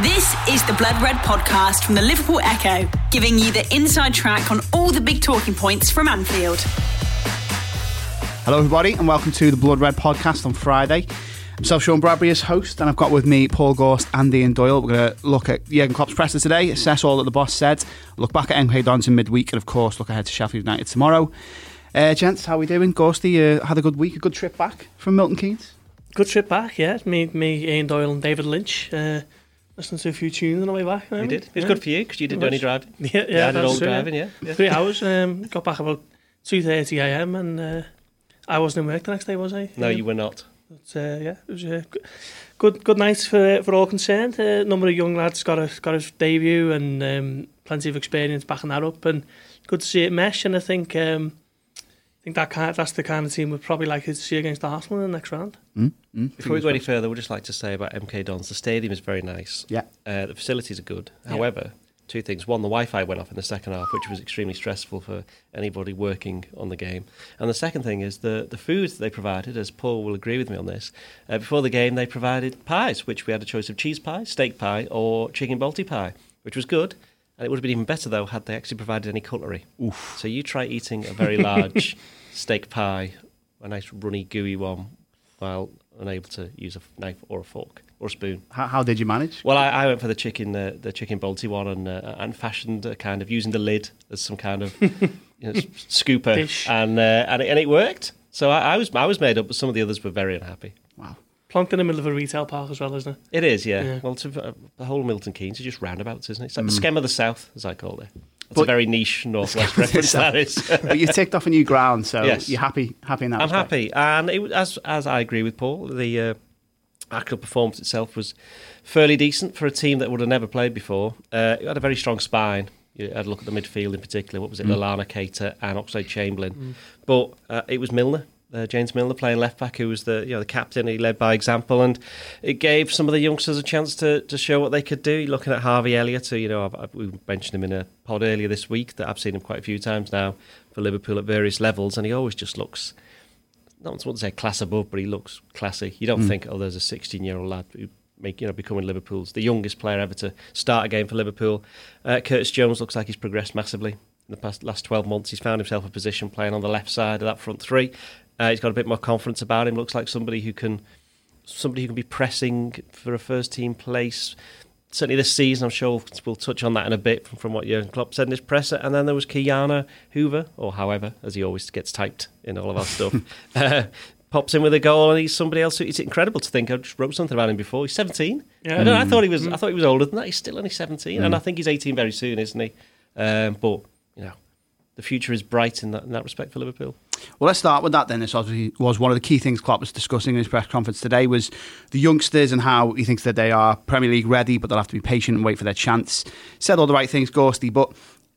This is the Blood Red podcast from the Liverpool Echo, giving you the inside track on all the big talking points from Anfield. Hello, everybody, and welcome to the Blood Red podcast on Friday. I'm Myself, Sean Bradbury, as host, and I've got with me Paul Gorst and Ian Doyle. We're going to look at Jurgen Klopp's presser today, assess all that the boss said, look back at MK Dons in midweek, and of course, look ahead to Sheffield United tomorrow. Uh, gents, how are we doing? Gorsty, uh, had a good week, a good trip back from Milton Keynes? Good trip back, yeah. Me, me, Ian Doyle, and David Lynch. Uh, listening to a few tunes on the way back. You did. It was good for you because you didn't do any driving. Yeah, yeah, yeah, did all that's the true, driving. Yeah. yeah. Three hours. Um, got back about two thirty a.m. and uh, I wasn't in work the next day, was I? No, Um, you were not. But, uh, yeah, it was a good, good night for for all concerned. Uh, a number of young lads got a got his debut and um, plenty of experience backing that up, and good to see it mesh. And I think. Um, I think that kind that's the kind of team we'd probably like to see against Arsenal in the next round. Mm? Mm? Before we go any further, we'd just like to say about MK Dons, the stadium is very nice. Yeah. Uh, the facilities are good. Yeah. However, two things. One, the Wi-Fi went off in the second half, which was extremely stressful for anybody working on the game. And the second thing is the the food that they provided, as Paul will agree with me on this. Uh, before the game, they provided pies, which we had a choice of cheese pie, steak pie, or chicken balti pie, which was good. And it would have been even better though had they actually provided any cutlery. Oof. So you try eating a very large steak pie, a nice runny, gooey one, while unable to use a knife or a fork or a spoon. How, how did you manage? Well, I, I went for the chicken, uh, the chicken balti one, and uh, and fashioned a kind of using the lid as some kind of you know, scooper, Dish. and uh, and it, and it worked. So I, I was I was made up, but some of the others were very unhappy. Wow. Plonked in the middle of a retail park as well, isn't it? It is, yeah. Yeah. Well, to, uh, the whole Milton Keynes is just roundabouts, isn't it? It's like the Skem of the South, as I call it. It's But- a very niche northwest reference. That is. but you ticked off a new ground, so Yes. you're happy happy in that I'm respect? happy, and it, as as I agree with Paul, the uh, actual performance itself was fairly decent for a team that would have never played before. Uh, it had a very strong spine. You had a look at the midfield in particular. What was it? Lallana, Keita, and Oxlade Chamberlain. But uh, it was Milner. Uh, James Milner playing left back, who was the you know the captain. He led by example, and it gave some of the youngsters a chance to, to show what they could do. Looking at Harvey Elliott, who you know I've, I've, we mentioned him in a pod earlier this week. That I've seen him quite a few times now for Liverpool at various levels, and he always just looks not want to say class above, but he looks classy. You don't think, oh, there's a 16 year old lad who make you know becoming Liverpool's the youngest player ever to start a game for Liverpool. Uh, Curtis Jones looks like he's progressed massively in the past last 12 months. He's found himself a position playing on the left side of that front three. Uh, he's got a bit more confidence about him. Looks like somebody who can somebody who can be pressing for a first team place. Certainly this season, I'm sure we'll touch on that in a bit from, from what Jurgen Klopp said in his presser. And then there was Ki-Jana Hoever, or however, as he always gets typed in all of our stuff, uh, pops in with a goal, and he's somebody else. Who, it's incredible to think. I just wrote something about him before. He's 17. Yeah. I, know, I thought he was. I thought he was older than that. He's still only 17, and I think he's 18 very soon, isn't he? Um, but you know, the future is bright in that in that respect for Liverpool. Well, let's start with that then. This obviously was one of the key things Klopp was discussing in his press conference today was the youngsters and how he thinks that they are Premier League ready, but they'll have to be patient and wait for their chance. Said all the right things, Gorsty, but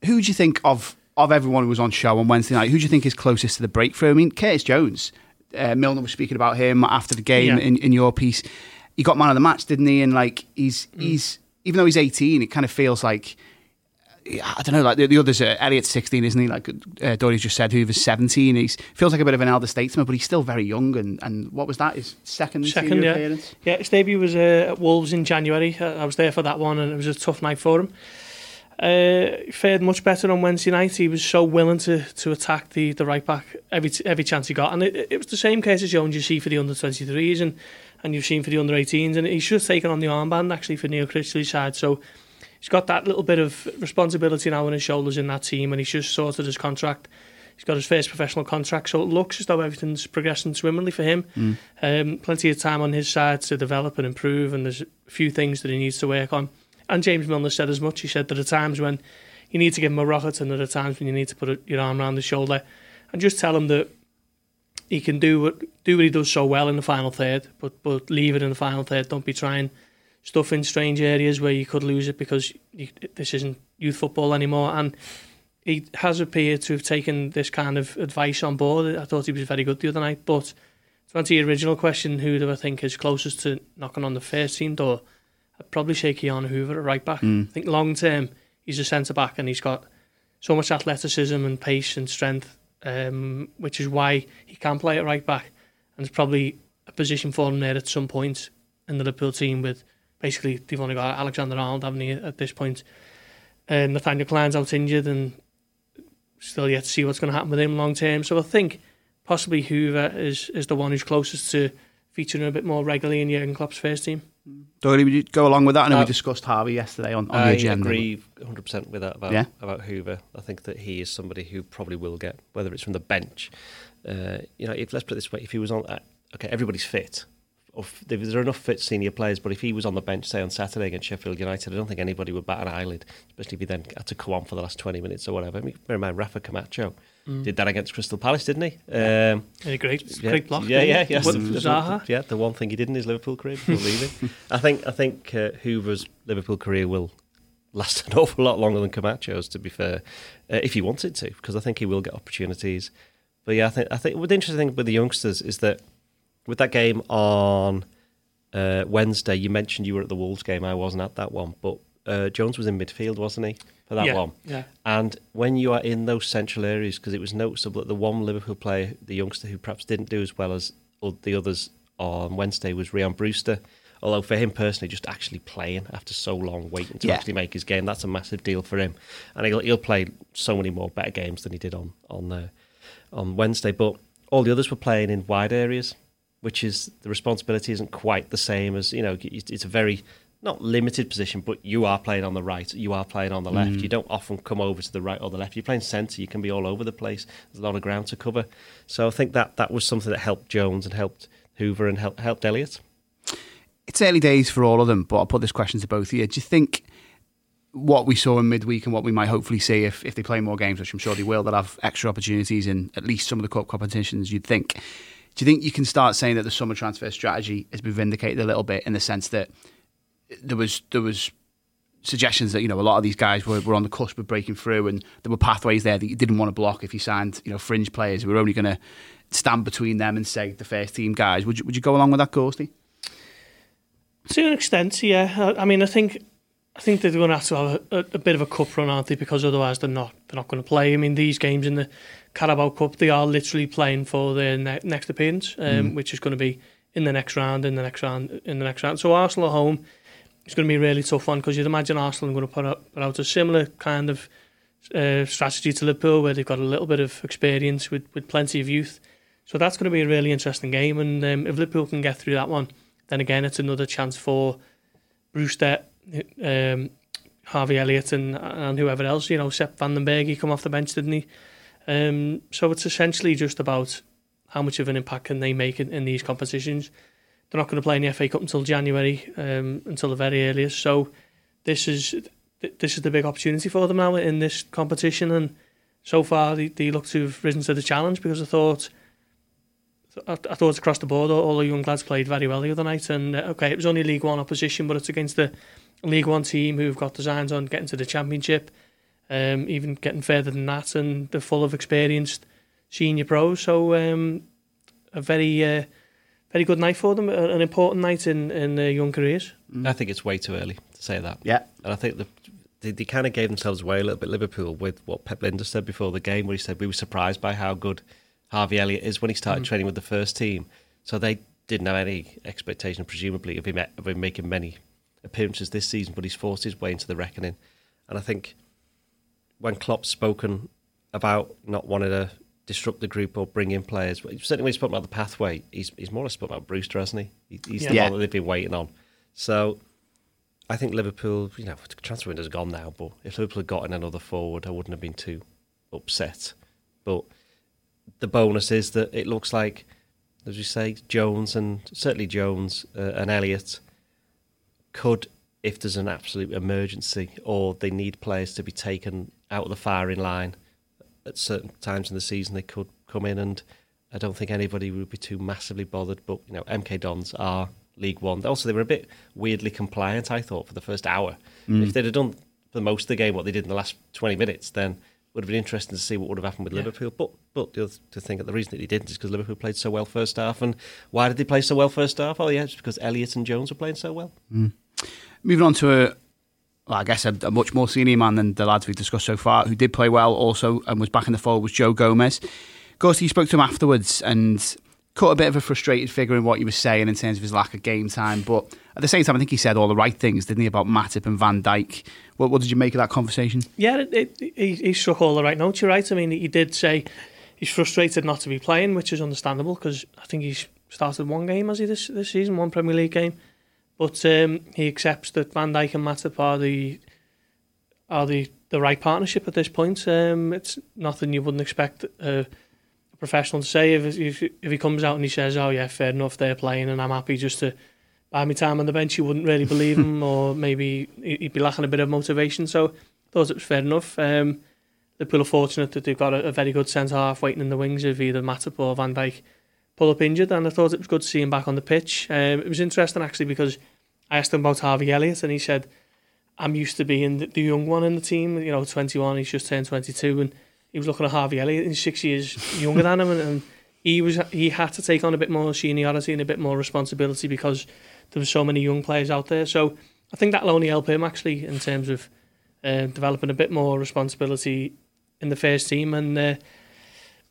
who do you think of of everyone who was on show on Wednesday night? Who do you think is closest to the breakthrough? I mean, Curtis Jones. Uh, Milner was speaking about him after the game Yeah. in, in your piece. He got man of the match, didn't he? And like he's he's even though he's eighteen, it kind of feels like I don't know, like the, the others, uh, Elliott's 16, isn't he? Like uh, Dory's just said, Hoever's 17. He feels like a bit of an elder statesman, but he's still very young. And, and what was that? His second, Second, yeah. appearance? Yeah, his debut was uh, at Wolves in January. Uh, I was there for that one, and it was a tough night for him. Uh, he fared much better on Wednesday night. He was so willing to to attack the, the right back every every chance he got, and it, it was the same case as Jones you see for the under 23s and and you've seen for the under 18s, and he should have taken on the armband actually for Neil Critchley's side. So he's got that little bit of responsibility now on his shoulders in that team, and he's just sorted his contract. He's got his first professional contract, so it looks as though everything's progressing swimmingly for him. Um, plenty of time on his side to develop and improve, and there's a few things that he needs to work on. And James Milner said as much. He said there are times when you need to give him a rocket, and there are times when you need to put your arm around his shoulder, and just tell him that he can do what do what he does so well in the final third, but but leave it in the final third. Don't be trying stuff in strange areas where you could lose it because you, this isn't youth football anymore. And he has appeared to have taken this kind of advice on board. I thought he was very good the other night. But to answer your original question, who do I think is closest to knocking on the first team door? I'd probably say Ki-Jana Hoever at right back. I think long term he's a centre back and he's got so much athleticism and pace and strength, um, which is why he can play at right back. And it's probably a position for him there at some point in the Liverpool team with basically they've only got Alexander Arnold, haven't they, at this point? Um, Nathaniel Clyne's out injured and still yet to see what's going to happen with him long term. So I think possibly Hoever is, is the one who's closest to featuring a bit more regularly in Jurgen Klopp's first team. Doyle, would you go along with that? I know Uh, we discussed Harvey yesterday on, on I the agenda. I agree 100% with that about, Yeah? about Hoever. I think that he is somebody who probably will get, whether it's from the bench. Uh, you know, if let's put it this way, if he was on, uh, okay, everybody's fit. Or f- there are enough fit senior players, but if he was on the bench, say on Saturday against Sheffield United, I don't think anybody would bat an eyelid, especially if he then had to come on for the last 20 minutes or whatever. I mean, bear in mind, Rafa Camacho did that against Crystal Palace, didn't he? Um, A great, yeah, great block. Yeah, yeah. With The- the- Zaha. yeah, the one thing he did in his Liverpool career before leaving. I think I think uh, Hoever's Liverpool career will last an awful lot longer than Camacho's, to be fair, uh, if he wanted to, because I think he will get opportunities. But yeah, I think I think the interesting thing with the youngsters is that with that game on uh, Wednesday, you mentioned you were at the Wolves game. I wasn't at that one, but uh, Jones was in midfield, wasn't he, for that yeah, one? Yeah. And when you are in those central areas, because it was noticeable that the one Liverpool player, the youngster who perhaps didn't do as well as o- the others on Wednesday was Rian Brewster. Although for him personally, just actually playing after so long, waiting to Yeah. actually make his game, that's a massive deal for him. And he'll, he'll play so many more better games than he did on on uh, on Wednesday. But all the others were playing in wide areas, which is the responsibility isn't quite the same as you know. It's a very not limited position, but you are playing on the right, you are playing on the left. Mm. You don't often come over to the right or the left. You're playing centre, you can be all over the place. There's a lot of ground to cover. So I think that that was something that helped Jones and helped Hoever and helped, helped Elliott. It's early days for all of them, but I'll put this question to both of you. Do you think what we saw in midweek and what we might hopefully see if, if they play more games, which I'm sure they will, they'll have extra opportunities in at least some of the cup competitions, you'd think. Do you think you can start saying that the summer transfer strategy has been vindicated a little bit in the sense that there was there was suggestions that you know a lot of these guys were, were on the cusp of breaking through and there were pathways there that you didn't want to block if you signed you know fringe players who were only going to stand between them and say the first team guys would you, would you go along with that Gorsty? To an extent, yeah. I I mean, I think I think they're going to have to have a, a, a bit of a cup run, aren't they? Because otherwise, they're not they're not going to play. I mean, these games in the Carabao Cup, they are literally playing for their ne- next appearance, um, which is going to be in the next round, in the next round, in the next round. So Arsenal at home, it's going to be a really tough one because you'd imagine Arsenal are going to put out, put out a similar kind of uh, strategy to Liverpool, where they've got a little bit of experience with with plenty of youth. So that's going to be a really interesting game, and um, if Liverpool can get through that one then again, it's another chance for Brewster, um, Harvey Elliott, and and whoever else. You know, Sepp van den Berg, he come off the bench, didn't he? Um, so it's essentially just about how much of an impact can they make in, in these competitions. They're not going to play in the FA Cup until January, um, until the very earliest. So this is th- this is the big opportunity for them now in this competition. And so far, they, they look to have risen to the challenge because I thought. I, I thought it's across the board, all, all the young lads played very well the other night. And uh, okay, it was only League One opposition, but it's against the League One team who've got designs on getting to the Championship, um, even getting further than that, and they're full of experienced senior pros. So um, a very, uh, very good night for them, a- an important night in in their young careers. I think it's way too early to say that. Yeah. And I think the, they, they kind of gave themselves away a little bit, Liverpool, with what Pep Lijnders said before the game, where he said we were surprised by how good Harvey Elliott is when he started mm. training with the first team. So they didn't have any expectation, presumably, of him, of him making many appearances this season, but he's forced his way into the reckoning. And I think when Klopp's spoken about not wanting to disrupt the group or bring in players, certainly when he's spoken about the pathway, he's, he's more or less spoken about Brewster, hasn't he? he he's the one that they've been waiting on. So I think Liverpool, you know, the transfer window's gone now, but if Liverpool had gotten another forward, I wouldn't have been too upset. But the bonus is that it looks like, as you say, Jones and certainly Jones uh, and Elliott could, if there's an absolute emergency or they need players to be taken out of the firing line at certain times in the season, they could come in and I don't think anybody would be too massively bothered. But you know, MK Dons are League One. Also, they were a bit weirdly compliant. I thought for the first hour. If they'd have done for most of the game what they did in the last twenty minutes, then would have been interesting to see what would have happened with Liverpool. But but the other the thing that the reason that he didn't is because Liverpool played so well first half. And why did they play so well first half? Oh yeah, it's because Elliott and Jones were playing so well. Mm. Moving on to a, well, I guess a, a much more senior man than the lads we've discussed so far, who did play well also and was back in the fold was Joe Gomez. Gorsty, you spoke to him afterwards, and cut a bit of a frustrated figure in what he was saying in terms of his lack of game time. But at the same time, I think he said all the right things, didn't he, about Matip and Van Dijk? What, what did you make of that conversation? Yeah, it, it, he, he struck all the right notes. You're right. I mean, he did say he's frustrated not to be playing, which is understandable because I think he's started one game, has he, this, this season, one Premier League game. But um, he accepts that Van Dijk and Matip are the are the, the right partnership at this point. Um, it's nothing you wouldn't expect uh, professional to say. If, if if he comes out and he says, "Oh yeah, fair enough, they're playing, and I'm happy just to buy me time on the bench," you wouldn't really believe him, or maybe he'd be lacking a bit of motivation. So, I thought it was fair enough. Um, Liverpool are fortunate that they've got a, a very good centre half waiting in the wings of either Matip or Van Dijk pull up injured, and I thought it was good to see him back on the pitch. Um, it was interesting actually because I asked him about Harvey Elliott, and he said, "I'm used to being the, the young one in the team. You know, 21. He's just turned 22, and he was looking at Harvey Elliott, he's six years younger than him, and, and he was he had to take on a bit more seniority and a bit more responsibility because there were so many young players out there. So I think that'll only help him actually in terms of uh, developing a bit more responsibility in the first team. And uh,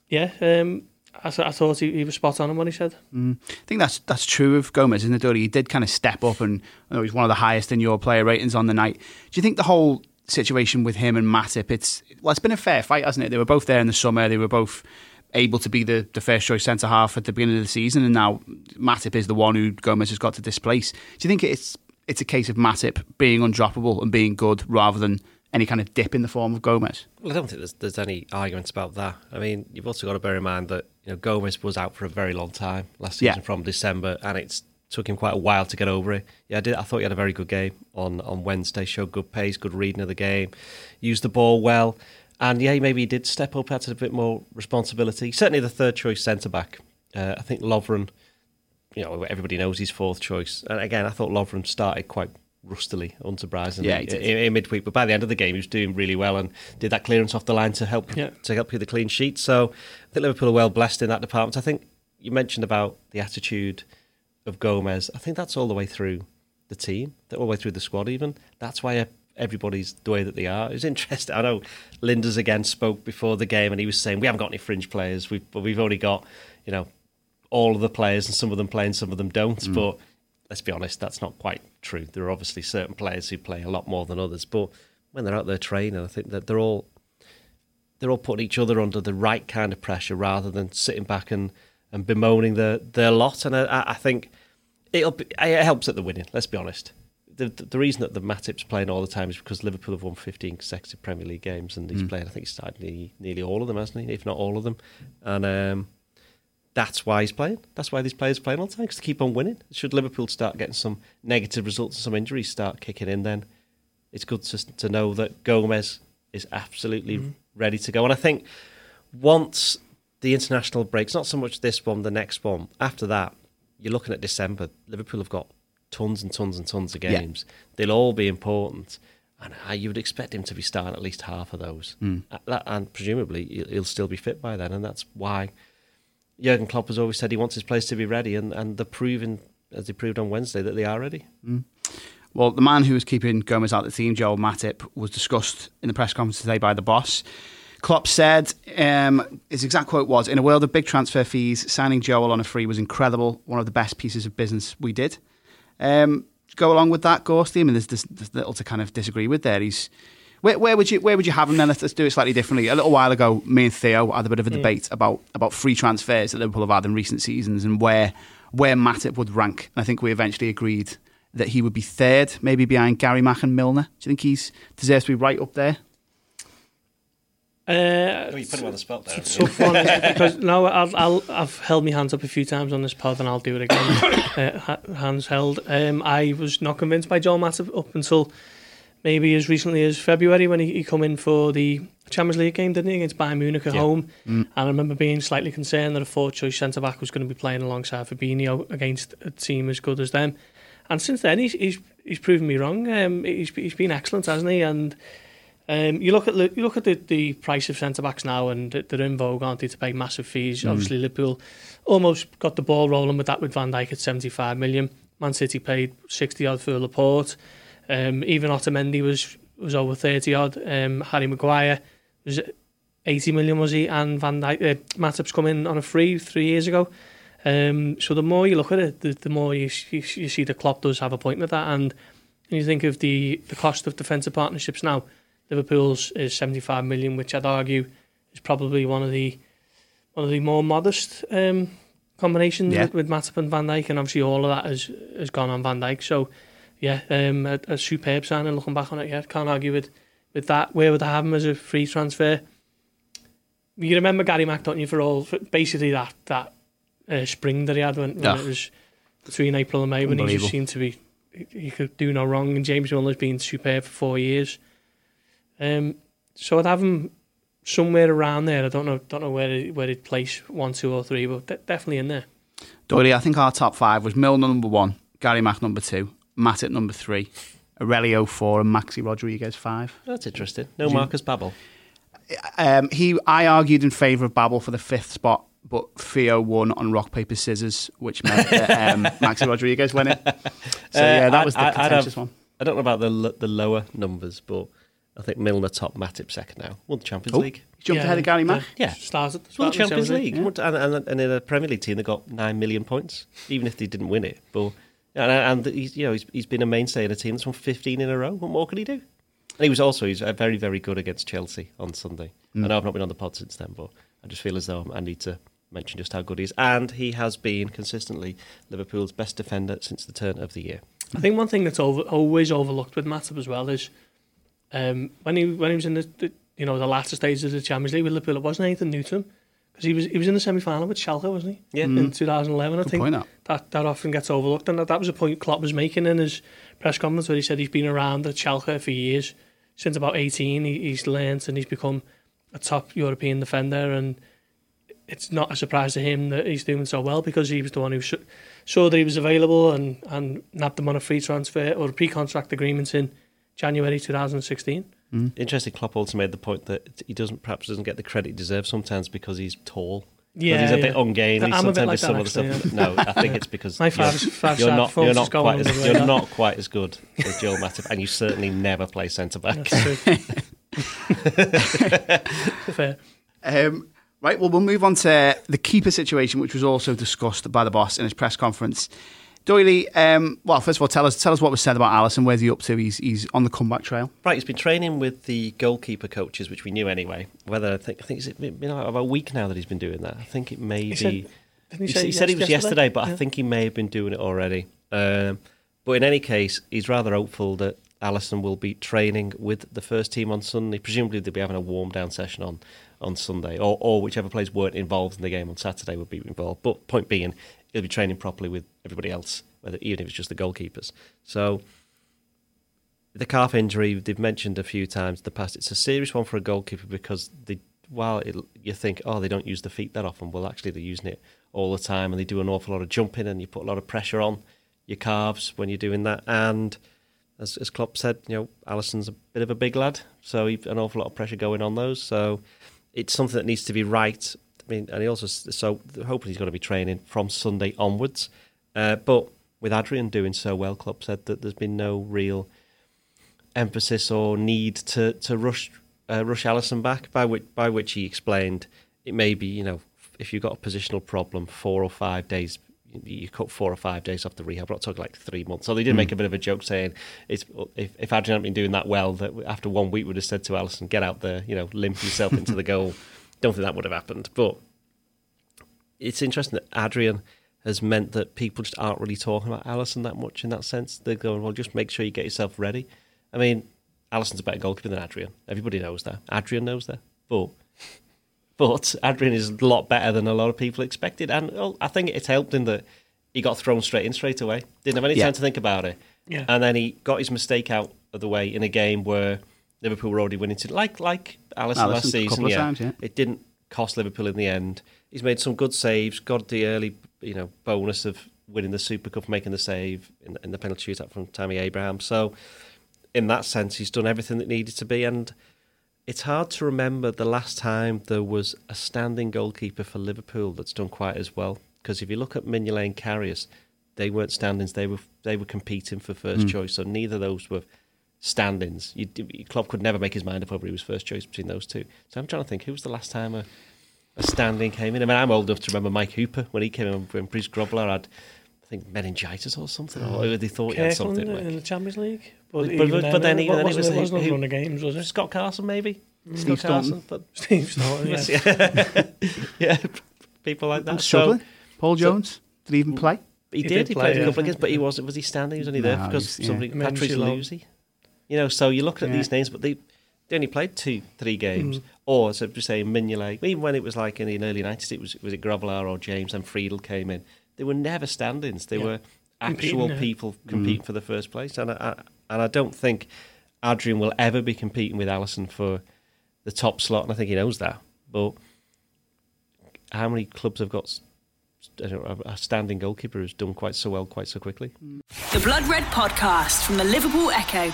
yeah, um, I, I, thought he, he, was spot on in what he said. Mm. I think that's that's true of Gomez, isn't it? He did kind of step up, and you know, he's one of the highest in your player ratings on the night. Do you think the whole situation with him and Matip, it's well, it's been a fair fight, hasn't it? They were both there in the summer. They were both able to be the, the first choice centre half at the beginning of the season, and now Matip is the one who Gomez has got to displace. Do you think it's it's a case of Matip being undroppable and being good rather than any kind of dip in the form of Gomez? Well, I don't think there's, there's any arguments about that. I mean, you've also got to bear in mind that you know Gomez was out for a very long time last season yeah. from December, and it's took him quite a while to get over it. Yeah, I did. I thought he had a very good game on on Wednesday. Showed good pace, good reading of the game, used the ball well, and yeah, maybe he did step up, had a bit more responsibility. Certainly, the third choice centre back. Uh, I think Lovren. You know, everybody knows he's fourth choice. And again, I thought Lovren started quite rustily, unsurprisingly, yeah, in, in, midweek. But by the end of the game, he was doing really well and did that clearance off the line to help yeah. to help you the clean sheet. So I think Liverpool are well blessed in that department. I think you mentioned about the attitude of Gomez. I think that's all the way through the team, all the way through the squad. Even that's why everybody's the way that they are. It was interesting. I know Lijnders again spoke before the game, and he was saying we haven't got any fringe players. We've we've only got you know all of the players, and some of them play and some of them don't. Mm. But let's be honest, that's not quite true. There are obviously certain players who play a lot more than others, but when they're out there training, I think that they're all they're all putting each other under the right kind of pressure rather than sitting back and, and bemoaning their, their lot. And I, I think it'll be, it helps that they're winning. Let's be honest. The, the, the reason that the Matip's playing all the time is because Liverpool have won 15 consecutive Premier League games, and he's mm. played. I think he's started nearly, nearly all of them, hasn't he? If not all of them, and um, that's why he's playing. That's why these players are playing all the time, because to keep on winning. Should Liverpool start getting some negative results and some injuries start kicking in, then it's good to, to know that Gomez is absolutely mm-hmm. ready to go. And I think once the international breaks, not so much this one, the next one, after that, you're looking at December. Liverpool have got tons and tons and tons of games. Yeah. They'll all be important. And you would expect him to be starting at least half of those. Mm. And presumably, he'll still be fit by then. And that's why Jurgen Klopp has always said he wants his players to be ready, and, and they're proving, as they proved on Wednesday, that they are ready. Mm. Well, the man who was keeping Gomez out of the team, Joel Matip, was discussed in the press conference today by the boss. Klopp said, um, his exact quote was, In a world of big transfer fees, signing Joel on a free was incredible, one of the best pieces of business we did. Um, go along with that, Gorsty? I mean, there's, there's, there's little to kind of disagree with there. He's where, where, would you where would you have him then? Let's, let's, do it slightly differently. A little while ago, me and Theo had a bit of a mm. debate about about free transfers that Liverpool have had in recent seasons and where where Matip would rank. And I think we eventually agreed that he would be third, maybe behind Gary Mack and Milner. Do you think he's deserves to be right up there? Uh, oh, you put him on the spot there. Tough one because no, I've I'll, I've held my hands up a few times on this pod, and I'll do it again. uh, hands held. Um, I was not convinced by Joel Matip up until maybe as recently as February when he, he come in for the Champions League game, didn't he, against Bayern Munich at yeah. home? Mm. And I remember being slightly concerned that a fourth choice centre back was going to be playing alongside Fabinho against a team as good as them. And since then, he's he's, he's proven me wrong. Um, he's he's been excellent, hasn't he? And um, you look at you look at the, the price of centre backs now, and they're in vogue, aren't they, to pay massive fees? Mm. Obviously, Liverpool almost got the ball rolling with that with Van Dijk at seventy five million. Man City paid sixty odd for Laporte. Um, even Otamendi was was over thirty odd. Um, Harry Maguire was eighty million was he, and Van Dijk, uh, Matip's come in on a free three years ago. Um, so the more you look at it, the, the more you, you, you see the Klopp does have a point with that. And, and you think of the, the cost of defensive partnerships now. Liverpool's is 75 million, which I'd argue is probably one of the one of the more modest um, combinations Yeah. with, with Matip and Van Dijk, and obviously all of that has has gone on Van Dijk. So yeah, um, a, a superb signing. Looking back on it, yeah, can't argue with with that. Where would I have him as a free transfer? You remember Gary Mack, don't you? For all for basically that that uh, spring that he had when, when Yeah. it was between April and May when he just seemed to be he- he could do no wrong. And James Milner's been superb for four years. Um, so I'd have him somewhere around there. I don't know don't know where he, where he'd place one, two, or three, but de- definitely in there. Doyley, I think our top five was Milner number one, Gary Mack number two, Matip number three, Aurelio four, and Maxi Rodriguez five. That's interesting. No Do you- Marcus Babel. Um, he, I argued in favour of Babel for the fifth spot, but Theo won on rock paper scissors, which meant that um, Maxi Rodriguez went it. So yeah, that Uh, was the I- I'd contentious have- one. I don't know about the the lower numbers, but I think Milner top, Matip second now. Won the Champions Oh, League. he jumped ahead of Gary Mack. Yeah. Started, Won the started Champions League. yeah. Won- And, and, and in a Premier League team that got nine million points, even if they didn't win it. But and, and he's, you know he's, he's been a mainstay in a team that's won fifteen in a row. What more can he do? And he was also he's uh, very very good against Chelsea on Sunday. Mm. I know I've not been on the pod since then, but I just feel as though I need to mention just how good he is. And he has been consistently Liverpool's best defender since the turn of the year. I think one thing that's over, always overlooked with Matip as well is um, when he when he was in the, the you know the latter stages of the Champions League with Liverpool, it wasn't anything new to him because he was he was in the semi final with Schalke, wasn't he? Yeah. in 2011. I Good think point, that. that that often gets overlooked, and that, that was a point Klopp was making in his press conference where he said he's been around at Schalke for years since about 18. He, he's learnt and he's become a top European defender, and it's not a surprise to him that he's doing so well because he was the one who sh- saw that he was available and and nabbed him on a free transfer or a pre-contract agreement in January 2016. Interesting. Klopp also made the point that he doesn't perhaps doesn't get the credit he deserves sometimes because he's tall. Yeah, he's a yeah. bit ungainly I'm a bit sometimes like with some that, of the actually, stuff. No, I think it's because My you're, five, five you're not you're not quite as, you're radar. not quite as good as Joel Matip, and you certainly never play centre back. Fair. Um, right, well, we'll move on to the keeper situation, which was also discussed by the boss in his press conference. Doyley, um, well, first of all, tell us tell us what was said about Alisson. Where's he up to? He's he's on the comeback trail. Right, he's been training with the goalkeeper coaches, which we knew anyway. Whether I think I think it's been about a week now that he's been doing that. I think it may He be. Didn't He, say he said he was yesterday, but I think he may have been doing it already. Um, but in any case, he's rather hopeful that Alisson will be training with the first team on Sunday. Presumably, they'll be having a warm down session on, on Sunday, or, or whichever players weren't involved in the game on Saturday would be involved. But point being, he'll be training properly with everybody else, whether even if it's just the goalkeepers. So the calf injury they've mentioned a few times in the past. It's a serious one for a goalkeeper because they, while it, you think, oh, they don't use the feet that often, well, actually they're using it all the time, and they do an awful lot of jumping, and you put a lot of pressure on your calves when you're doing that. And as, as Klopp said, you know, Alisson's a bit of a big lad, so an awful lot of pressure going on those. So it's something that needs to be right. I mean, and he also so hopefully he's going to be training from Sunday onwards. Uh, but with Adrian doing so well, Klopp said that there's been no real emphasis or need to to rush uh, rush Alisson back. By which by which he explained it may be you know if you've got a positional problem, four or five days. You cut four or five days off the rehab. We're not talking like three months. So they did make a bit of a joke saying, "It's if, if Adrian hadn't been doing that well, that after one week would have said to Alisson, get out there, you know, limp yourself into the goal." Don't think that would have happened. But it's interesting that Adrian has meant that people just aren't really talking about Alisson that much in that sense. They're going, well, just make sure you get yourself ready. I mean, Alisson's a better goalkeeper than Adrian. Everybody knows that. Adrian knows that. But but Adrian is a lot better than a lot of people expected. And well, I think it's helped in that he got thrown straight in straight away. Didn't have any Yeah. time to think about it. Yeah. And then he got his mistake out of the way in a game where Liverpool were already winning to like like Alisson, last Alisson, a couple season. Yeah. times, yeah. It didn't cost Liverpool in the end. He's made some good saves, got the early, you know, bonus of winning the Super Cup, making the save in, in the penalty shootout from Tammy Abraham. So, in that sense, he's done everything that needed to be. And it's hard to remember the last time there was a standing goalkeeper for Liverpool that's done quite as well. Because if you look at Mignolet and Karius, they weren't standings; they were they were competing for first hmm. choice. So neither of those were standings. You, Klopp could never make his mind up whether he was first choice between those two. So I'm trying to think who was the last time a a standing came in. I mean, I'm old enough to remember Mike Hooper when he came in when Bruce Grobbelaar had, I think, meningitis or something, or they thought he had Kirkland something. in like- the Champions League. But- even but- but then it even then it wasn't, was it wasn't a who- run of games, was it? Scott Carson, maybe. Steve Scott Carson, Staunton. but Steve Staunton, yeah. yeah, yeah, people like that. I'm So- struggling. Paul so- Jones, did he even mm. play? He, He did. did He play, played a yeah. couple of games, but he wasn't. Was he standing? He was only there because he's- yeah. somebody Menzies Patrice. Lucy. You know, so you look at Yeah. these names, but they they only played two, three games. Mm. Or so to say, Mignolet. Even when it was like in the early nineties, it was was it Grobbelaar or James and Friedel came in. They were never stand-ins. They Yeah. were actual yeah. people competing for the first place. And I, I, and I don't think Adrian will ever be competing with Alisson for the top slot. And I think he knows that. But how many clubs have got? Know, a standing goalkeeper who's done quite so well quite so quickly. The Blood Red Podcast from the Liverpool Echo.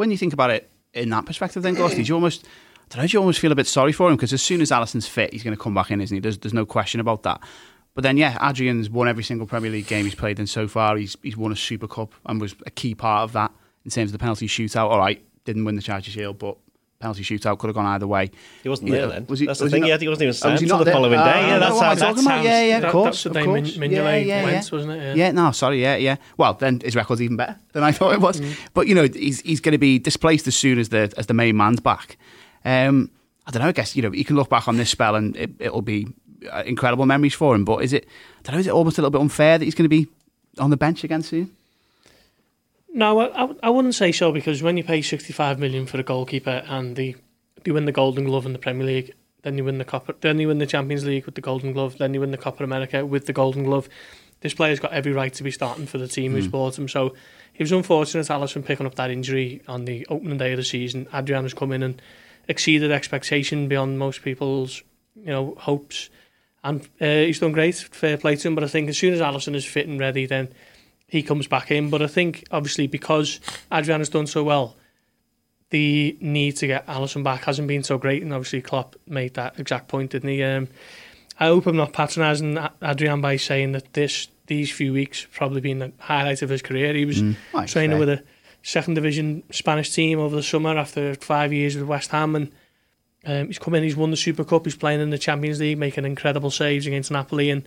When you think about it in that perspective, then Gorsty, mm. do you almost, I don't know, do you almost feel a bit sorry for him because as soon as Alisson's fit, he's going to come back in, isn't he? There's, there's no question about that. But then, yeah, Adrian's won every single Premier League game he's played in so far. He's he's won a Super Cup and was a key part of that in terms of the penalty shootout. All right, didn't win the Charity Shield, but penalty shootout could have gone either way. He wasn't You there then. was he- that's the was he thing. not- yeah, he wasn't even Oh, signed was he until not the there? following Ah, day. Yeah, that's what how that talking about. sounds. Yeah, yeah, of That- course, that's the of day course. Min- Mignolet yeah, yeah, went, yeah. wasn't it? Yeah. Yeah, no, sorry, yeah, yeah. Well, then his record's even better than I thought it was. Mm. But you know, he's he's going to be displaced as soon as the as the main man's back. Um, I don't know. I guess you know he can look back on this spell and it, it'll be uh, incredible memories for him. But is it? I don't know. Is it almost a little bit unfair that he's going to be on the bench again soon? No, I, I, I wouldn't say so because when you pay 65 million for a goalkeeper and the you win the Golden Glove in the Premier League, then you win the Copper, then you win the Champions League with the Golden Glove, then you win the Copa América with the Golden Glove. This player's got every right to be starting for the team who's bought him. So it was unfortunate, Alisson picking up that injury on the opening day of the season. Adrian has come in and exceeded expectation beyond most people's you know hopes, and uh, he's done great. Fair play to him. But I think as soon as Alisson is fit and ready, then he comes back in. But I think obviously because Adrian has done so well, the need to get Alisson back hasn't been so great, and obviously Klopp made that exact point, didn't he? Um, I hope I'm not patronising Adrian by saying that this these few weeks have probably been the highlight of his career. He was it's training fair. with a second division Spanish team over the summer after five years with West Ham, and um, he's come in. He's won the Super Cup. He's playing in the Champions League, making incredible saves against Napoli, and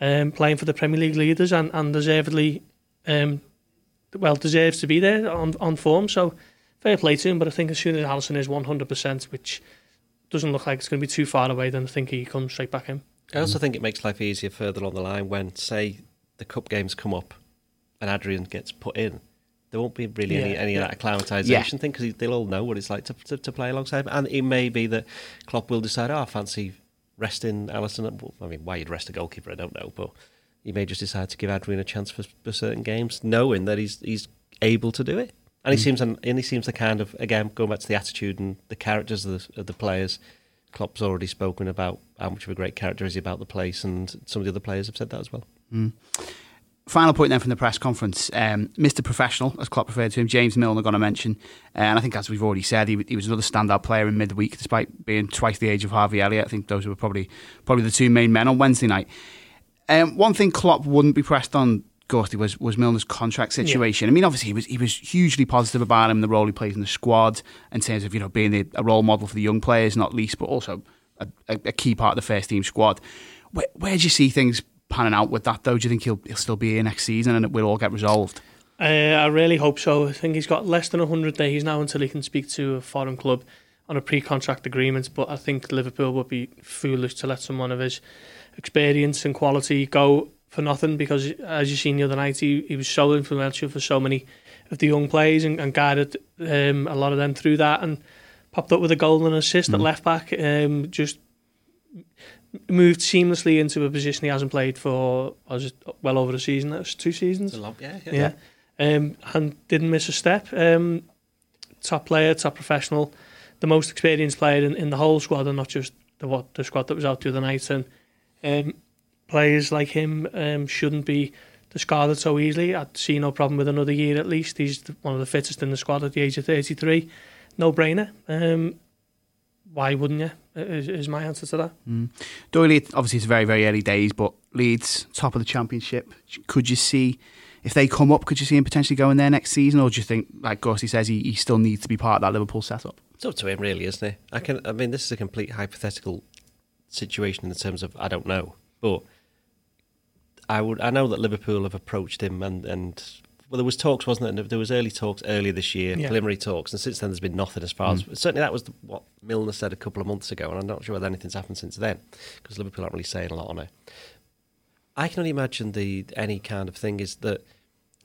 um, playing for the Premier League leaders, and, and deservedly, um, well, deserves to be there on on form. So fair play to him. But I think as soon as Alisson is 100%, which doesn't look like it's going to be too far away, then I think he comes straight back in. I also think it makes life easier further along the line when, say, the cup games come up and Adrian gets put in. There won't be really any, Yeah, any yeah. of that acclimatisation Yeah. thing because they'll all know what it's like to, to, to play alongside him. And it may be that Klopp will decide, oh, I fancy resting Alisson. I mean, why you'd rest a goalkeeper, I don't know. But he may just decide to give Adrian a chance for, for certain games, knowing that he's he's able to do it. And he mm. seems and he seems the kind of again going back to the attitude and the characters of the, of the players. Klopp's already spoken about how much of a great character is he about the place, and some of the other players have said that as well. Mm. Final point then from the press conference. Um, Mr. Professional, as Klopp referred to him, James Milner, going to mention. Uh, and I think, as we've already said, he, he was another standout player in midweek, despite being twice the age of Harvey Elliott. I think those were probably probably the two main men on Wednesday night. Um, one thing Klopp wouldn't be pressed on, Gorsty, was, was Milner's contract situation. I mean, obviously, he was he was hugely positive about him, the role he plays in the squad, in terms of you know being a, a role model for the young players, not least, but also a, a, a key part of the first team squad. Where, where do you see things panning out with that, though? Do you think he'll, he'll still be here next season and it will all get resolved? Uh, I really hope so. I think he's got less than 100 days now until he can speak to a foreign club on a pre-contract agreement. But I think Liverpool would be foolish to let someone of his experience and quality go for nothing because, as you seen the other night, he, he was so influential for so many of the young players and, and guided um, a lot of them through that and popped up with a goal and assist at left back. Um, just moved seamlessly into a position he hasn't played for was it well over a season. That was two seasons. yeah, Yeah. Um, and didn't miss a step. Um, top player, top professional, the most experienced player in, in the whole squad, and not just the what the squad that was out the other night. And um, players like him um, shouldn't be discarded so easily. I'd see no problem with another year at least. He's one of the fittest in the squad at the age of 33. No brainer. Um, why wouldn't you? Is, is my answer to that. Mm. Doyle, obviously, it's very, very early days, but Leeds, top of the championship. Could you see, if they come up, could you see him potentially going there next season? Or do you think, like Gorsty says, he, he still needs to be part of that Liverpool setup? It's up to him, really, isn't it? I can. I mean, this is a complete hypothetical situation in the terms of I don't know, but I would. I know that Liverpool have approached him, and and well, there was talks, wasn't there? There was early talks earlier this year, Yeah. preliminary talks, and since then there's been nothing as far as mm. certainly that was what Milner said a couple of months ago, and I'm not sure whether anything's happened since then because Liverpool aren't really saying a lot on it. I can only imagine the any kind of thing is that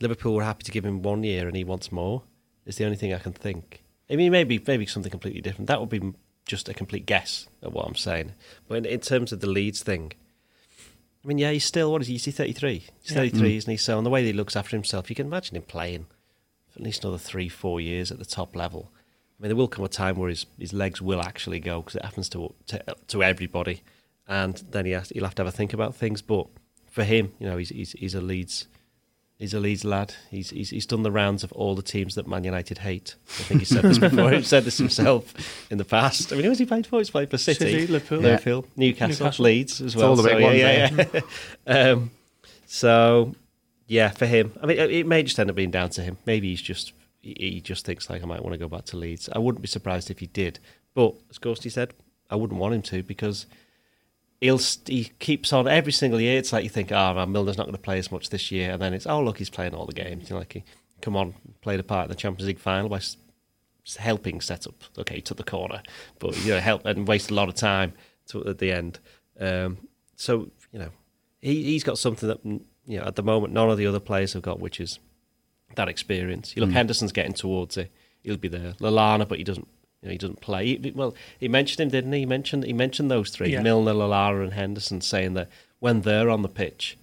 Liverpool were happy to give him one year and he wants more. Is the only thing I can think. I mean, maybe maybe something completely different. That would be just a complete guess at what I'm saying. But in, in terms of the Leeds thing, I mean, yeah, he's still what is he? Is he 33? He's Yeah. 33, mm. isn't he? So, on the way that he looks after himself, you can imagine him playing for at least another three, four years at the top level. I mean, there will come a time where his, his legs will actually go because it happens to, to to everybody, and then he has, he'll have to have a think about things. But for him, you know, he's he's, he's a Leeds he's a Leeds lad. He's, he's he's done the rounds of all the teams that Man United hate. I think he said this before. he said this himself in the past. I mean, who has he played for? He's played for City, City, Liverpool. Liverpool, Newcastle, Newcastle. Leeds as well. all the so, big yeah, ones, yeah, yeah. um, so yeah, for him, I mean, it may just end up being down to him. Maybe he's just he he just thinks like I might want to go back to Leeds. I wouldn't be surprised if he did, but as Gorsty said, I wouldn't want him to because he'll he keeps on every single year. It's like you think, oh, man, Milner's not going to play as much this year, and then it's oh look, he's playing all the games. You're like, he, come on, played a part in the Champions League final by helping set up. Okay, he took the corner, but you know, help and waste a lot of time to, at the end. Um, so you know, he he's got something that mm, you know at the moment none of the other players have got, which is that experience. You look, Henderson's getting towards it. He'll be there. Lallana, but he doesn't. You know, he doesn't play. He, well, he mentioned him, didn't he? He mentioned he mentioned those three: Yeah. Milner, Lallana, and Henderson, saying that when they're on the pitch,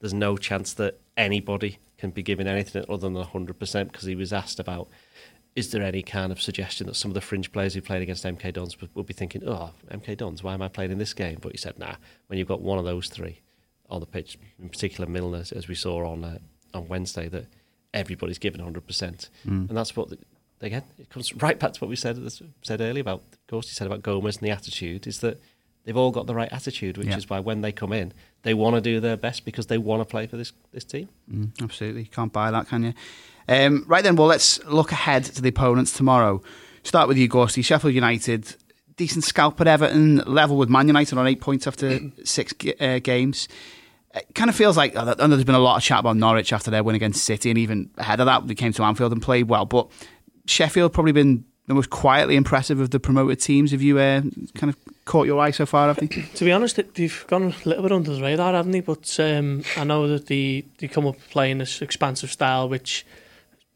there's no chance that anybody can be given anything other than hundred percent. Because he was asked about, is there any kind of suggestion that some of the fringe players who played against MK Dons would, would be thinking, oh, MK Dons, why am I playing in this game? But he said, nah. When you've got one of those three on the pitch, in particular Milner, as we saw on uh, on Wednesday, that everybody's given 100%. And that's what, the, again, it comes right back to what we said said earlier about, of course, he said about Gomez and the attitude, is that they've all got the right attitude, which Yeah. is why when they come in, they want to do their best because they want to play for this, this team. Mm, absolutely. Can't buy that, can you? Um, right then, well, let's look ahead to the opponents tomorrow. Start with you, Gorsty. Sheffield United, decent scalp at Everton, level with Man United on eight points after six uh, games. It kind of feels like I know there's been a lot of chat about Norwich after their win against City, and even ahead of that, they came to Anfield and played well. But Sheffield probably been the most quietly impressive of the promoted teams. Have you uh, kind of caught your eye so far? Have they? To be honest, they- they've gone a little bit under the radar, haven't they? But um, I know that they, they come up playing this expansive style, which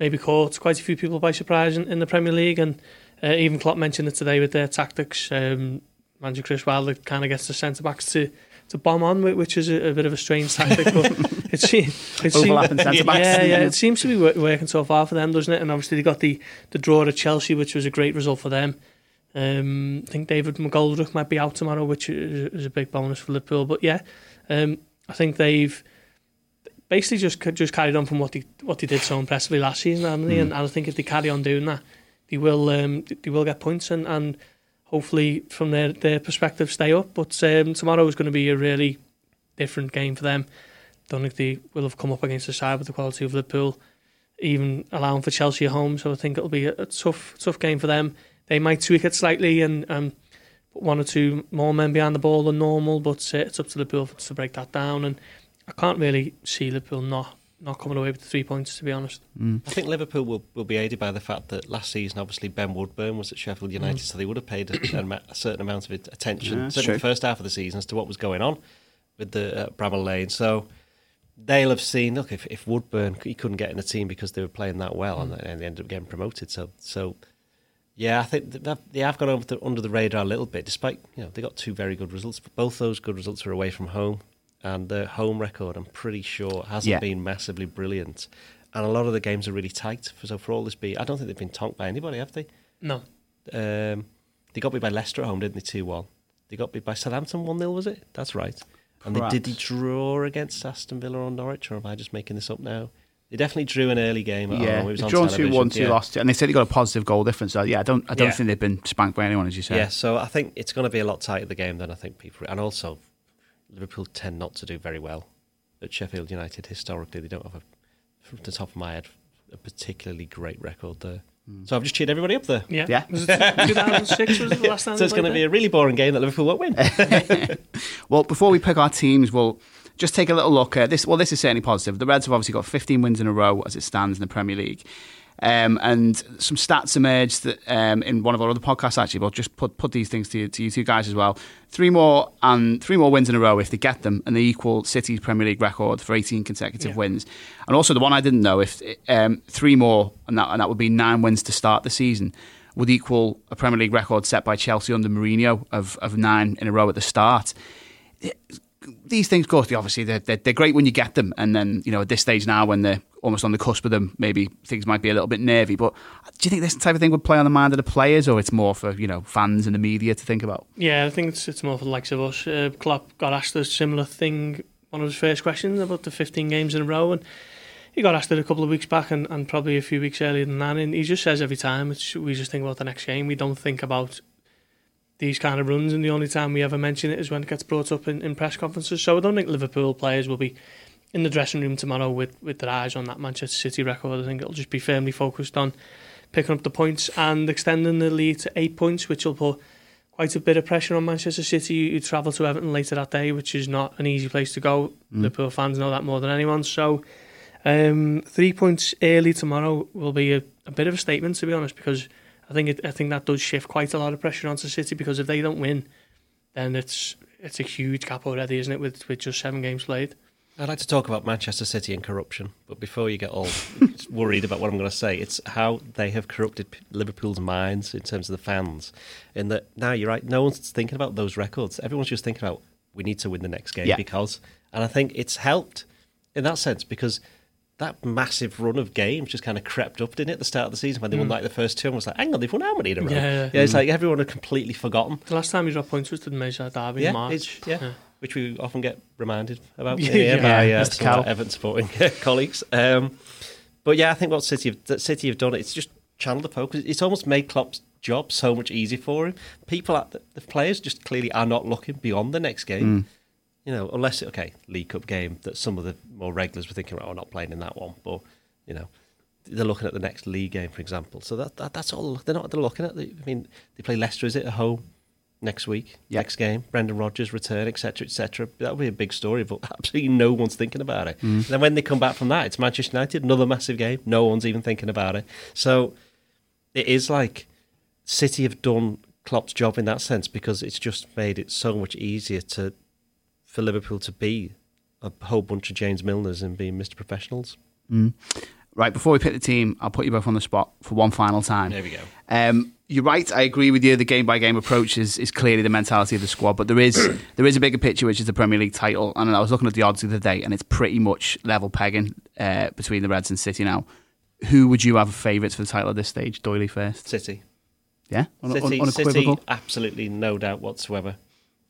maybe caught quite a few people by surprise in, in the Premier League. And uh, even Klopp mentioned it today with their tactics. Um, manager Chris Wilder kind of gets the centre backs to, to bomb on, which is a, a bit of a strange tactic. but it, it Overlapping centre-backs. Yeah, yeah, it seems to be wor- working so far for them, doesn't it? And obviously they got the, the draw at Chelsea, which was a great result for them. Um, I think David McGoldrick might be out tomorrow, which is, is a big bonus for Liverpool. But yeah, um, I think they've basically just just carried on from what they what they did so impressively last season, haven't they? And, and I think if they carry on doing that, they will um, they will get points and, and hopefully from their, their perspective stay up. But um, tomorrow is going to be a really different game for them. Don't think they will have come up against a side with the quality of Liverpool, even allowing for Chelsea at home. So I think it'll be a, a tough tough game for them. They might tweak it slightly and, and put one or two more men behind the ball than normal, but uh, it's up to Liverpool to break that down. And I can't really see Liverpool not not coming away with the three points, to be honest. Mm. I think Liverpool will, will be aided by the fact that last season, obviously, Ben Woodburn was at Sheffield United, so they would have paid a, a, a certain amount of attention, Yeah, certainly true. the first half of the season, as to what was going on with the uh, Bramall Lane. So they'll have seen, look, if, if Woodburn, he couldn't get in the team because they were playing that well, and, and they ended up getting promoted. So, so yeah, I think they have gone under the, under the radar a little bit, despite, you know, they got two very good results, but both those good results were away from home. And their home record, I'm pretty sure, hasn't Yeah. been massively brilliant. And a lot of the games are really tight. So for all this be, I don't think they've been tonked by anybody, have they? No. Um, they got beat by Leicester at home, didn't they? Two one. They got beat by Southampton one 0 was it? That's right. And they, did they draw against Aston Villa or Norwich, or am I just making this up now? They definitely drew an early game. At Yeah, home. It was they've drawn two, television, one, two, yeah. lost, and they said they got a positive goal difference. So yeah, I don't, I don't Yeah. think they've been spanked by anyone, as you said. Yeah, so I think it's going to be a lot tighter the game than I think people. And also, Liverpool tend not to do very well at Sheffield United historically. They don't have a, from the top of my head, a particularly great record there. Hmm. So I've just cheered everybody up there. Yeah. Yeah. Was it 2006 was the last time So it's going to be a really boring game that Liverpool won't win. Well, before we pick our teams, we'll just take a little look at this. Well, this is certainly positive. The Reds have obviously got 15 wins in a row as it stands in the Premier League. Um, and some stats emerged that, um, in one of our other podcasts, actually, but just put, put these things to you, to you two guys as well. Three more and three more wins in a row if they get them, and they equal City's Premier League record for 18 consecutive Yeah. wins. And also the one I didn't know if um, three more, and that, and that would be nine wins to start the season, would equal a Premier League record set by Chelsea under Mourinho of, of nine in a row at the start these things go obviously they're, they're, they're great when you get them and then you know at this stage now when they're almost on the cusp of them maybe things might be a little bit nervy but do you think this type of thing would play on the mind of the players or it's more for you know fans and the media to think about Yeah, I think it's it's more for the likes of us. Uh, Klopp got asked a similar thing, one of his first questions about the 15 games in a row, and he got asked it a couple of weeks back and, and probably a few weeks earlier than that. And he just says every time, we just think about the next game. We don't think about these kind of runs, and the only time we ever mention it is when it gets brought up in, in press conferences. So I don't think Liverpool players will be in the dressing room tomorrow with, with their eyes on that Manchester City record. I think it'll just be firmly focused on picking up the points and extending the lead to eight points, which will put quite a bit of pressure on Manchester City, who travel to Everton later that day, which is not an easy place to go. Liverpool fans know that more than anyone. So, um, three points early tomorrow will be a, a bit of a statement, to be honest, because I think it, I think that does shift quite a lot of pressure onto City. Because if they don't win, then it's it's a huge gap already, isn't it? With with just seven games played. I'd like to talk about Manchester City and corruption, but before you get all worried about what I'm going to say, it's how they have corrupted Liverpool's minds in terms of the fans. In that now you're right, no one's thinking about those records. Everyone's just thinking about we need to win the next game Yeah. because, and I think it's helped in that sense because that massive run of games just kind of crept up, didn't it, at the start of the season when they won like the first two and was like, hang on, they've won how many in a row? Mm. Yeah, yeah. it's like everyone had completely forgotten. The last time you dropped points was to the Merseyside derby Yeah, in March. it's- yeah. Which we often get reminded about Yeah, yeah. by uh, some of our Everton supporting colleagues. Um, but yeah, I think what City have, that City have done, it's just channeled the focus. It's almost made Klopp's job so much easier for him. People, at the, the players, just clearly are not looking beyond the next game. You know, unless it, okay, League Cup game that some of the more regulars were thinking, oh, I'm not playing in that one, but you know. They're looking at the next league game, for example. So that, that that's all. They're not. They're looking at. The, I mean, they play Leicester. Is it at home? Next week, Yeah. next game, Brendan Rodgers return, etc., etc. That'll be a big story, but absolutely no one's thinking about it. And then when they come back from that, it's Manchester United, another massive game. No one's even thinking about it. So it is like City have done Klopp's job in that sense because it's just made it so much easier to for Liverpool to be a whole bunch of James Milners and being Mr. Professionals. Mm. Right before we pick the team I'll put you both on the spot for one final time There we go. Um, you're right. I agree with you. The game by game approach is, is clearly the mentality of the squad, but there is there is a bigger picture, which is the Premier League title. And I was looking at the odds the other day, and it's pretty much level pegging uh, between the Reds and City now. Who would you have favourites for the title at this stage? Doyley first, City. yeah, Un- un- City, unequivocal. City, absolutely no doubt whatsoever.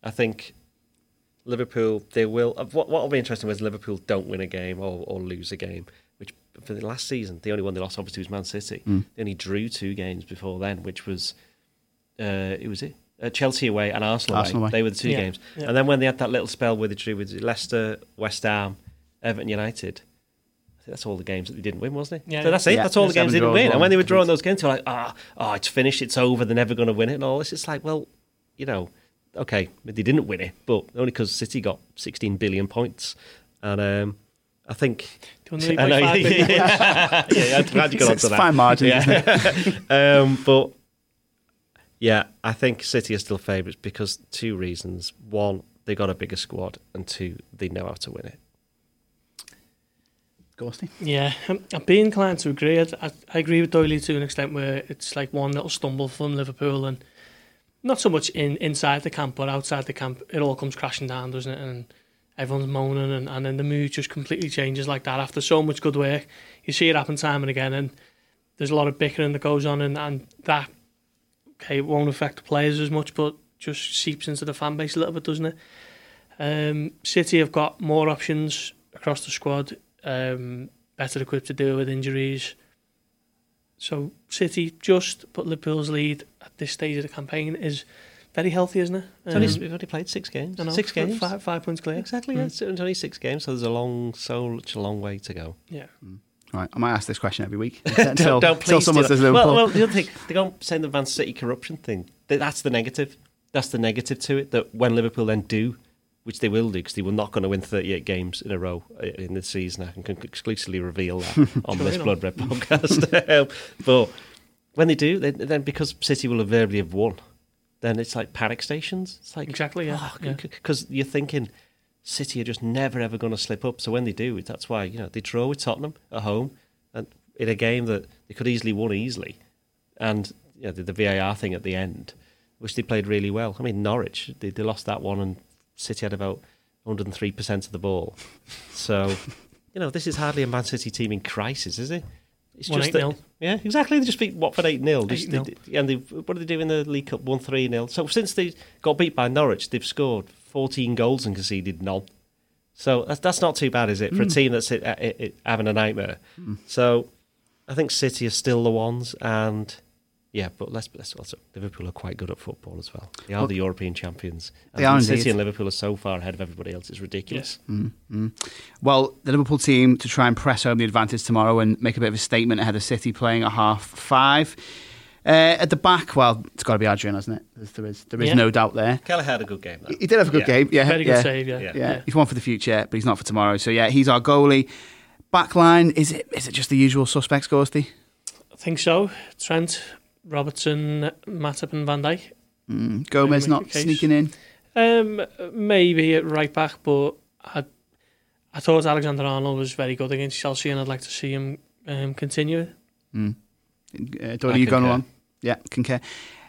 I think Liverpool, they will. uh, What what will be interesting is Liverpool don't win a game or, or lose a game. Which for the last season, the only one they lost obviously was Man City. Mm. They only drew two games before then, which was uh, it was it uh, Chelsea away and Arsenal, Arsenal away. away. They were the two Yeah, games, yeah. and then when they had that little spell where they drew with Leicester, West Ham, Everton, United. I think that's all the games that they didn't win, wasn't it? Yeah, so that's it. yeah. That's all the games they didn't draws, win. And when they were drawing those games, they were like, ah, oh, it's finished, it's over, they're never going to win it, and all this. It's like, well, you know, okay, they didn't win it, but only because City got 16 billion points, and um, I think. Do you want to leave I know, by five yeah, yeah, yeah, I'm glad you got It's onto a that. fine margin, Yeah. isn't it? um, but yeah, I think City are still favourites because two reasons: one, they got a bigger squad, and two, they know how to win it. Gorsty. Yeah, I'm, I'm being inclined to agree. I, I, I agree with Doyley to an extent where it's like one little stumble from Liverpool and not so much in inside the camp, but outside the camp, it all comes crashing down, doesn't it? And everyone's moaning, and, and then the mood just completely changes like that after so much good work. You see it happen time and again, and there's a lot of bickering that goes on, and, and that okay it won't affect the players as much, but just seeps into the fan base a little bit, doesn't it? Um, City have got more options across the squad, um, better equipped to deal with injuries. So City just put Liverpool's lead at this stage of the campaign is very healthy, isn't it? It's only, Um, we've only played six games. I know, Six games. five, five points clear. Exactly. Mm. Yeah. It's only six games, so there's a long, so much a long way to go. Yeah. Right, I might ask this question every week don't, until, don't until please someone do says. Liverpool. Well, well, the other thing, they go say the Man City corruption thing. That's the negative. That's the negative to it. That when Liverpool then do, which they will do, because they were not going to win 38 games in a row uh, in the season. I can exclusively reveal that on this Blood Red podcast. Um, but when they do, then, then because City will invariably have won, then it's like panic stations. It's like Exactly, yeah, yeah. because you're thinking City are just never ever going to slip up. So when they do, that's why you know they draw with Tottenham at home, and in a game that they could easily won easily, and you know, the, the VAR thing at the end, which they played really well. I mean Norwich, they, they lost that one, and City had about 103 percent of the ball. So you know this is hardly a Man City team in crisis, is it? It's Won just that- 8-0. yeah, exactly. They just beat Watford eight 0 8-0. and they what did they do in the League Cup? One three 0 So since they got beat by Norwich, they've scored fourteen goals and conceded none. So that's that's not too bad, is it, for a team that's uh, uh, uh, having a nightmare? So I think City are still the ones, and yeah, but let's let's also Liverpool are quite good at football as well. They are Well, the European champions. they And are City indeed. and Liverpool are so far ahead of everybody else. It's ridiculous. Yes. Well, the Liverpool team to try and press home the advantage tomorrow and make a bit of a statement ahead of City playing at half five. Uh, at the back, well, it's got to be Adrian, hasn't it? There's, there is, there is Yeah. no doubt there. Kelleher had a good game. Though. He did have a good Yeah. game. Yeah, Very good yeah. save, yeah. Yeah. Yeah. he's one for the future, but he's not for tomorrow. So yeah, he's our goalie. Back line, is it is it just the usual suspects, Gorsty? I think so. Trent, Robertson, Matip and Van Dijk. Mm, Gomez not sneaking in. Um, maybe at right back, but I, I thought Alexander Arnold was very good against Chelsea, and I'd like to see him um, continue. Mm. Uh, Doyle, you going concur. on? Yeah, concur.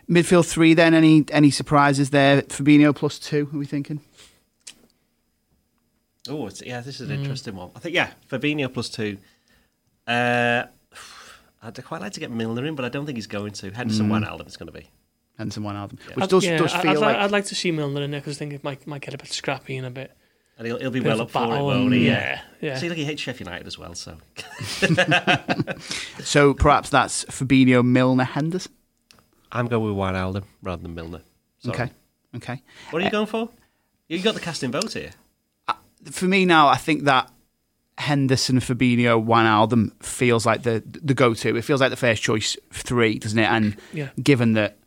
Midfield three then. Any any surprises there? Fabinho plus two. Are we thinking? Oh, yeah, this is an Mm. interesting one. I think yeah, Fabinho plus two. Uh, I'd quite like to get Milner in, but I don't think he's going to. Henderson, Mm. Wijnaldum is going to be. Henderson Wijnaldum, Yeah. which I'd- does yeah, does feel I'd, like I'd like to see Milner in there because I think it might might get a bit scrappy and a bit. And he'll, he'll be well up for it, won't he? yeah, yeah. See, like he hates Sheffield United as well, so. so. Perhaps that's Fabinho, Milner, Henderson. I'm going with Wijnaldum rather than Milner. Sorry. Okay, okay. What are you going for? You got the casting vote here. For me now, I think that Henderson, Fabinho, Wijnaldum feels like the the go to. It feels like the first choice three, doesn't it? And Yeah. given that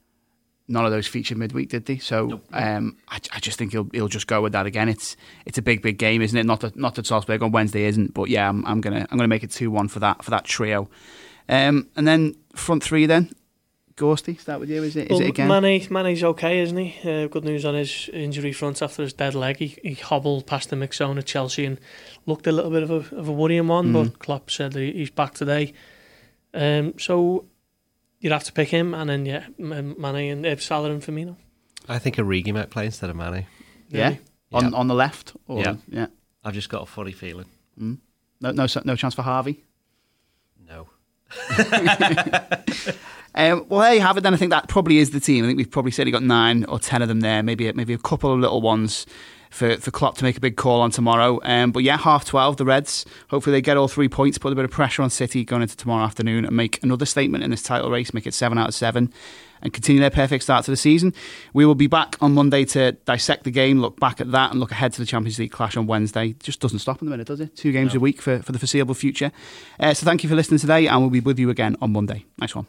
none of those featured midweek, did they? So Nope. um, I, I just think he'll he'll just go with that again. It's it's a big big game, isn't it? Not that not that Salzburg on Wednesday isn't, but yeah, I'm, I'm gonna I'm gonna make it two one for that for that trio. Um, and then front three then. Gorsty, start with you. Is it? Is well, it again? Mane, Mane's okay, isn't he? Uh, good news on his injury front after his dead leg. He, he hobbled past the mix zone at Chelsea and looked a little bit of a, of a worrying one, Mm. but Klopp said that he's back today. Um, so you'd have to pick him, and then yeah, M- Mane and uh, Salah and Firmino. I think Origi might play instead of Mane. yeah, Really. on Yeah. on the left. Or, Yeah. yeah. I've just got a funny feeling. Mm. No, no, no chance for Harvey. No. Um, well, there you have it. Then I think that probably is the team. I think we've probably certainly got nine or ten of them there. Maybe maybe a couple of little ones for for Klopp to make a big call on tomorrow. Um, but yeah, half twelve, the Reds. Hopefully they get all three points, put a bit of pressure on City going into tomorrow afternoon, and make another statement in this title race. Make it seven out of seven. And continue their perfect start to the season. We will be back on Monday to dissect the game, look back at that, and look ahead to the Champions League clash on Wednesday. Just doesn't stop in the minute, does it? Two games No. a week for, for the foreseeable future. Uh, so thank you for listening today, and we'll be with you again on Monday. Nice one.